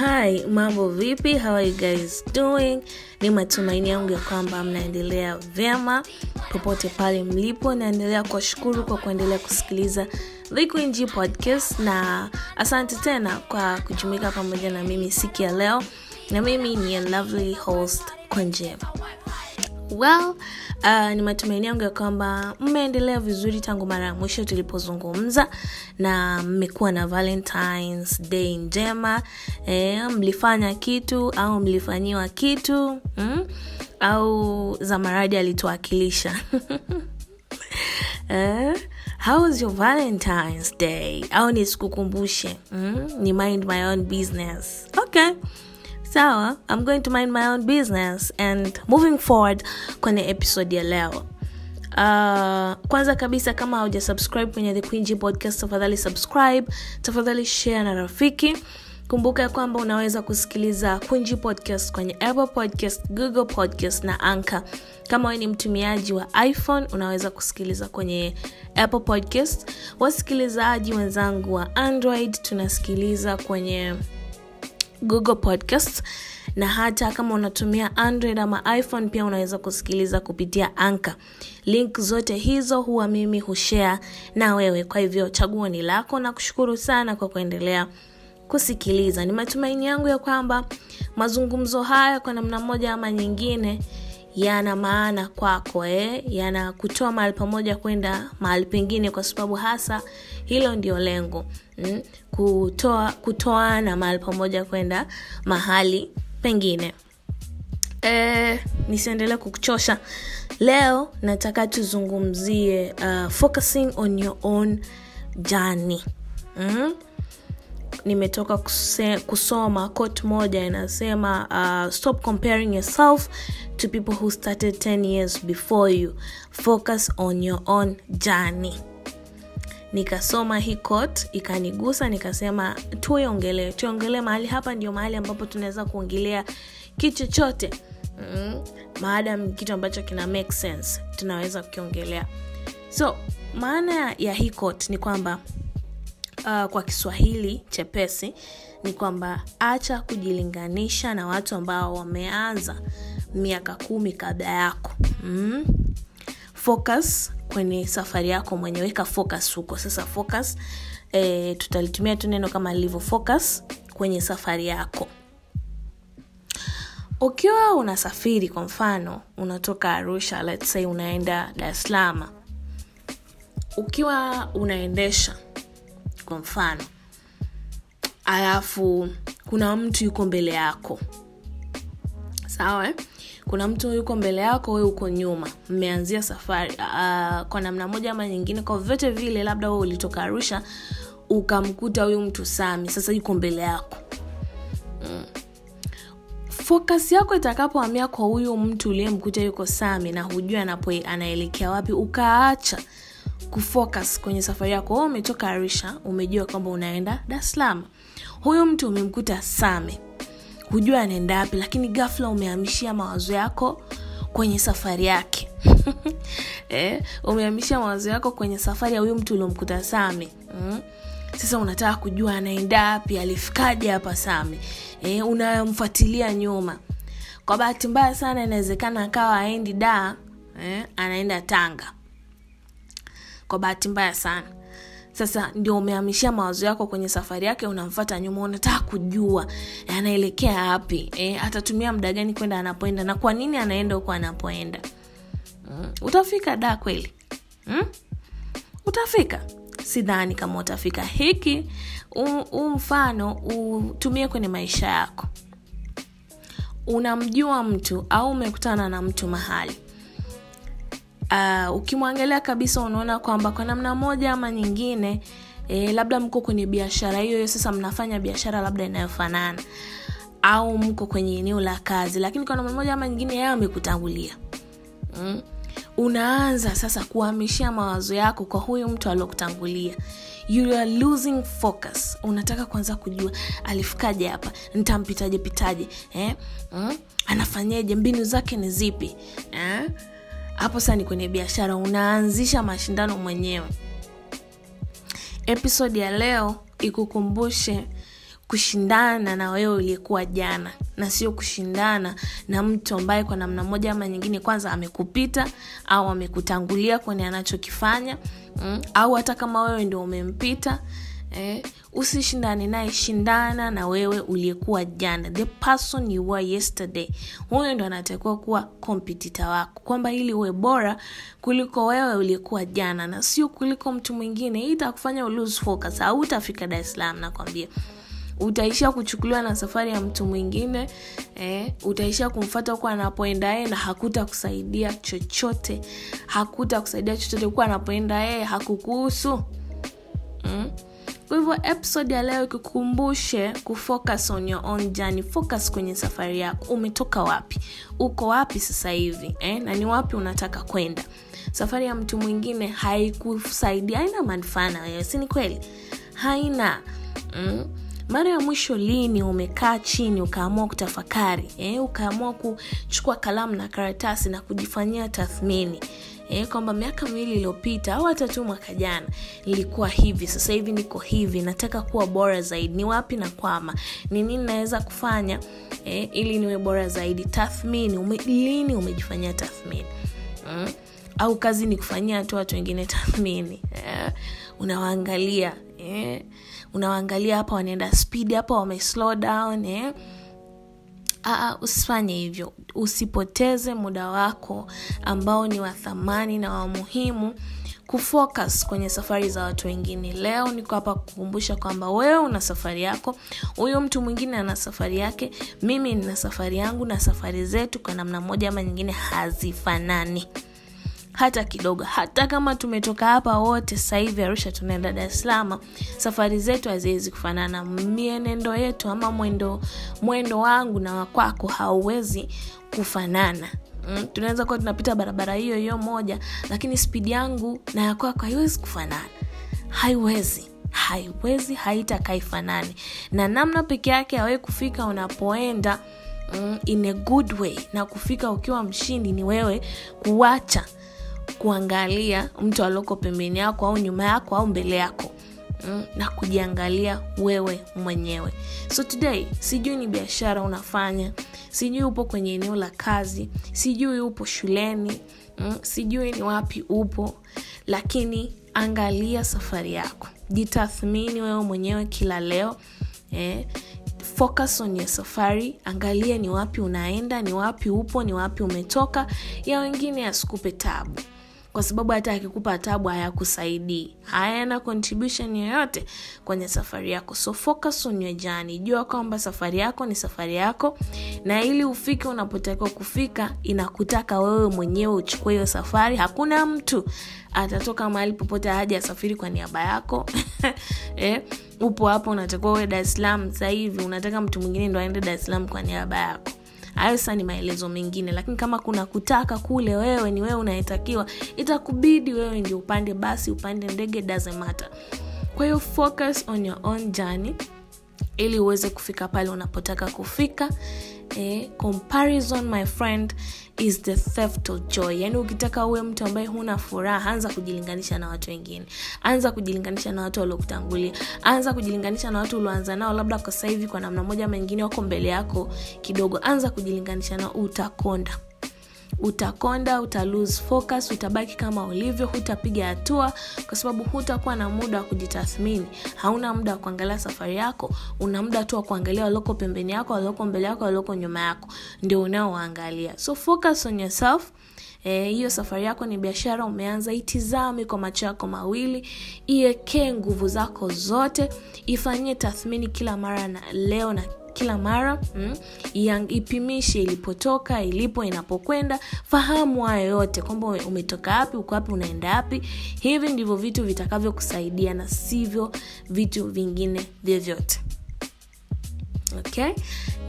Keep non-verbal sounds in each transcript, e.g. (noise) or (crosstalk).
Hi, mambo vipi? How are you guys doing? Ni matumaini yangu ya kwamba mnaendelea vyema popote pale mlipo. Naendelea kuwashukuru kwa kuendelea kusikiliza The Queen G Podcast, na asante tena kwa kujumuika pamoja na mimi siku ya leo, na mimi ni a lovely host Konje. Well, uh, ni matumaini yangu ya kwamba mmeendelea vizuri tangu mara ya mwisho tulipozungumza na mmekuwa na Valentines Day njema eh, mlifanya kitu au mlifanyiwa kitu mm? au Zamaradi alituwakilisha (laughs) eh? Your Valentine's Day? Au nisikukumbushe mm? ni mind my own business. Okay sawa i'm going to mind my own business and moving forward kwenye episode ya leo. Uh, kwanza kabisa kama haujasubscribe kwenye the queen G podcast tafadhali subscribe tafadhali share na rafiki. Kumbuka ya kwamba unaweza kusikiliza Queen podcast kwenye apple podcast google podcast na anka kama wewe ni mtumiaji wa iphone unaweza kusikiliza kwenye apple podcast. Wasikilizaji wenzangu wa android tunasikiliza kwenye google podcast na hata kama unatumia android ama iphone pia unaweza kusikiliza kupitia anka link zote hizo huwa mimi hushare na wewe. Kwa hivyo chaguo ni lako na kushukuru sana kwa kuendelea kusikiliza. Ni matumaini yangu ya kwamba mazungumzo haya kwa namna moja ama nyingine yana maana kwako eh? yana kutoa mahali pamoja kwenda mahali pengine kwa sababu hasa hilo ndio lengo mm? kutoa kutoana mahali pamoja kwenda mahali pengine eh, nisiendelee kukuchosha leo nataka tuzungumzie uh, focusing on your own journey mm? Nimetoka kusoma quote moja inasema uh, stop comparing yourself to people who started 10 years before you. Focus on your own journey. Nikasoma hii quote ikanigusa nikasema tuiongelee tuiongelee mahali hapa ndio mahali ambapo tunaweza kuongelea kitu chochote. Mm, maadam kitu ambacho kina make sense tunaweza kukiongelea. So maana ya hii quote ni kwamba uh, kwa kiswahili chepesi ni kwamba acha kujilinganisha na watu ambao wameanza miaka kumi kabla yako. Mm? focus kwenye safari yako mwenye weka focus huko. Sasa focus e, tutalitumia tu neno kama lilivyo focus kwenye safari yako. Ukiwa unasafiri kwa mfano unatoka arusha let's say unaenda dar es ukiwa unaendesha kwa mfano. Alafu kuna mtu yuko mbele yako. Sawa eh? kuna mtu yuko mbele yako we uko nyuma. Mmeanzia safari uh, kwa namna moja ama nyingine kwa vyote vile labda we ulitoka arusha ukamkuta huyu mtu sami sasa yuko mbele yako. Mm. focus yako itakapohamia kwa huyu mtu uliyemkuta yuko sami na hujui anaelekea wapi ukaacha kufocus kwenye safari yako. Wewe umetoka arusha umejua kwamba unaenda dar es huyu mtu umemkuta same. Hujua anaenda wapi lakini gafla umehamishia mawazo yako kwenye safari yake. (laughs) Eh, umehamishia mawazo yako kwenye safari ya huyu mtu uliomkuta same. Mm? sasa unataka kujua anaenda wapi alifikaje hapa same? Eh, unamfuatilia nyuma. Kwa bahati mbaya sana inawezekana akawa aendi da eh, anaenda tanga kwa bahati mbaya sana. Sasa ndio umehamishia mawazo yako kwenye safari yake unamfata nyuma unataka kujua anaelekea wapi e, atatumia muda gani kwenda anapoenda na kwa nini anaenda huko anapoenda. Mm. utafika da kweli? Mm? utafika? Sidhani kama utafika. Hiki huu mfano utumie kwenye maisha yako. Unamjua mtu au umekutana na mtu mahali uh, ukimwangalia kabisa unaona kwamba kwa namna moja ama nyingine e, labda mko kwenye biashara hiyo hiyo sasa mnafanya biashara labda inayofanana au mko kwenye eneo la kazi lakini kwa namna moja ama nyingine yeye amekutangulia mm? unaanza sasa kuhamishia mawazo yako kwa huyu mtu aliokutangulia focus unataka kwanza kujua alifikaje hapa ntampitaje pitaje eh? mm? anafanyaje mbinu zake ni zipi eh? Hapo sasa ni kwenye biashara unaanzisha mashindano mwenyewe. Episodi ya leo ikukumbushe kushindana na wewe uliyekuwa jana na sio kushindana na mtu ambaye kwa namna moja ama nyingine kwanza amekupita au amekutangulia kwenye anachokifanya mm, au hata kama wewe ndio umempita eh, usishindane naye shindana na wewe uliyekuwa jana. The person you were yesterday. Huyo ndo anatakiwa kuwa kompetita wako. Kwamba ili uwe bora kuliko wewe uliyekuwa jana na sio kuliko mtu mwingine. Hii itakufanya focus. Au utafika dar es nakwambia. Utaishia kuchukuliwa na safari ya mtu mwingine eh, utaishia kumfata huko anapoenda yeye na hakuta kusaidia chochote. Hakuta kusaidia chochote huko anapoenda yeye. Hakukuhusu. Mm? Kwa hivyo episode ya leo ikukumbushe kufocus on your own journey. Focus kwenye safari yako. Umetoka wapi? Uko wapi sasa hivi eh? na ni wapi unataka kwenda? Safari ya mtu mwingine haikusaidia haina manufaa na wewe si ni kweli? Haina. Mm? mara ya mwisho lini umekaa chini ukaamua kutafakari eh? ukaamua kuchukua kalamu na karatasi na kujifanyia tathmini eh, kwamba miaka miwili iliyopita au hata tu mwaka jana nilikuwa hivi sasa hivi niko hivi nataka kuwa bora zaidi ni wapi na kwama ni nini naweza kufanya eh, ili niwe bora zaidi tathmini ume, lini umejifanyia tathmini mm? au kazi ni kufanyia tu watu wengine tathmini eh, unawaangalia eh, unawaangalia hapa wanaenda spidi, hapa wame slow down eh Aa, usifanye hivyo. Usipoteze muda wako ambao ni wa thamani na wa muhimu kufocus kwenye safari za watu wengine. Leo niko hapa kukumbusha kwamba wewe una safari yako huyu mtu mwingine ana safari yake mimi nina safari yangu na safari zetu kwa namna moja ama nyingine hazifanani hata kidogo. Hata kama tumetoka hapa wote sahivi arusha tunaenda dar safari zetu haziwezi kufanana. Mienendo yetu ama mwendo mwendo wangu na wakwako hauwezi kufanana. Mm, tunaweza kuwa tunapita barabara hiyo hiyo moja lakini spidi yangu na ya haiwezi kufanana. Haiwezi. Haiwezi haitakaifanani. Na namna peke yake awee kufika unapoenda mm, in a good way. Na kufika ukiwa mshindi ni wewe kuacha kuangalia mtu alioko pembeni yako au nyuma yako au mbele yako. Mm, na kujiangalia wewe mwenyewe. So today sijui ni biashara unafanya sijui upo kwenye eneo la kazi sijui upo shuleni mm, sijui ni wapi upo lakini angalia safari yako. Jitathmini wewe mwenyewe kila leo eh, focus on your safari angalia ni wapi unaenda ni wapi upo ni wapi umetoka. Ya wengine yasikupe tabu kwa sababu hata akikupa tabu hayakusaidii. Hayana contribution yoyote kwenye safari yako. So focus on your journey. Jua kwamba safari yako ni safari yako na ili ufike unapotakiwa kufika inakutaka wewe mwenyewe uchukue hiyo safari. Hakuna mtu atatoka mahali popote haja asafiri kwa niaba yako. (laughs) Eh, upo hapo unatakiwa uwe dar es salaam hivi. Unataka mtu mwingine ndo aende dar es salaam kwa niaba yako hayo sasa ni maelezo mengine lakini kama kuna kutaka kule wewe ni wewe unayetakiwa itakubidi wewe ndio upande basi upande ndege doesn't matter. Kwa hiyo focus on your own journey ili uweze kufika pale unapotaka kufika eh, comparison my friend is the theft of joy. Yaani ukitaka uwe mtu ambaye huna furaha anza kujilinganisha na watu wengine. Anza kujilinganisha na watu waliokutangulia. Anza kujilinganisha na watu ulioanza nao labda kwa sasa hivi kwa namna moja ama nyingine wako mbele yako kidogo. Anza kujilinganisha nao utakonda utakonda uta focus utabaki kama ulivyo hutapiga hatua kwa sababu hutakuwa na muda wa kujitathmini. Hauna muda wa kuangalia safari yako una muda tu wa kuangalia walioko pembeni yako walioko mbele yako walioko nyuma yako. Ndio unaowaangalia. So focus on yourself. Hiyo e, safari yako ni biashara umeanza itizame kwa macho yako mawili iekee nguvu zako zote ifanyie tathmini kila mara na leo na kila mara mm, ipimishe ilipotoka ilipo inapokwenda. Fahamu hayo yote kwamba umetoka wapi uko wapi unaenda wapi. Hivi ndivyo vitu vitakavyokusaidia na sivyo vitu vingine vyovyote. Okay?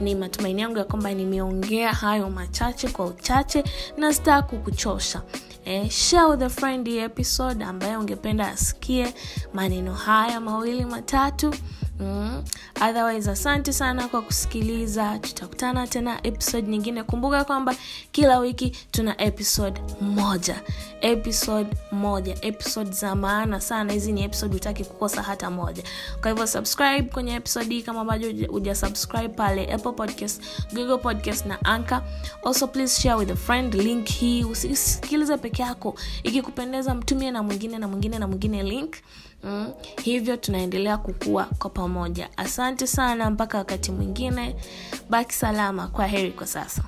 Ni matumaini yangu ya kwamba nimeongea hayo machache kwa uchache na staa kukuchosha. Eh, share with friend episode ambaye ungependa asikie maneno haya mawili matatu mm. otherwise asante sana kwa kusikiliza. Tutakutana tena episode nyingine. Kumbuka kwamba kila wiki tuna episode moja. Episode moja. Episode za maana sana. Hizi ni episode hutaki kukosa hata moja. Kwa hivyo subscribe kwenye episode hii. Kama bado uja pale apple podcast google podcast na anka also please share with a friend. Link hii. Usisikilize peke yako. Ikikupendeza mtumie na mwingine na mwingine na mwingine link mm. hivyo tunaendelea kukua kwa pamoja. Asante sana mpaka wakati mwingine. Baki salama. Kwa heri kwa sasa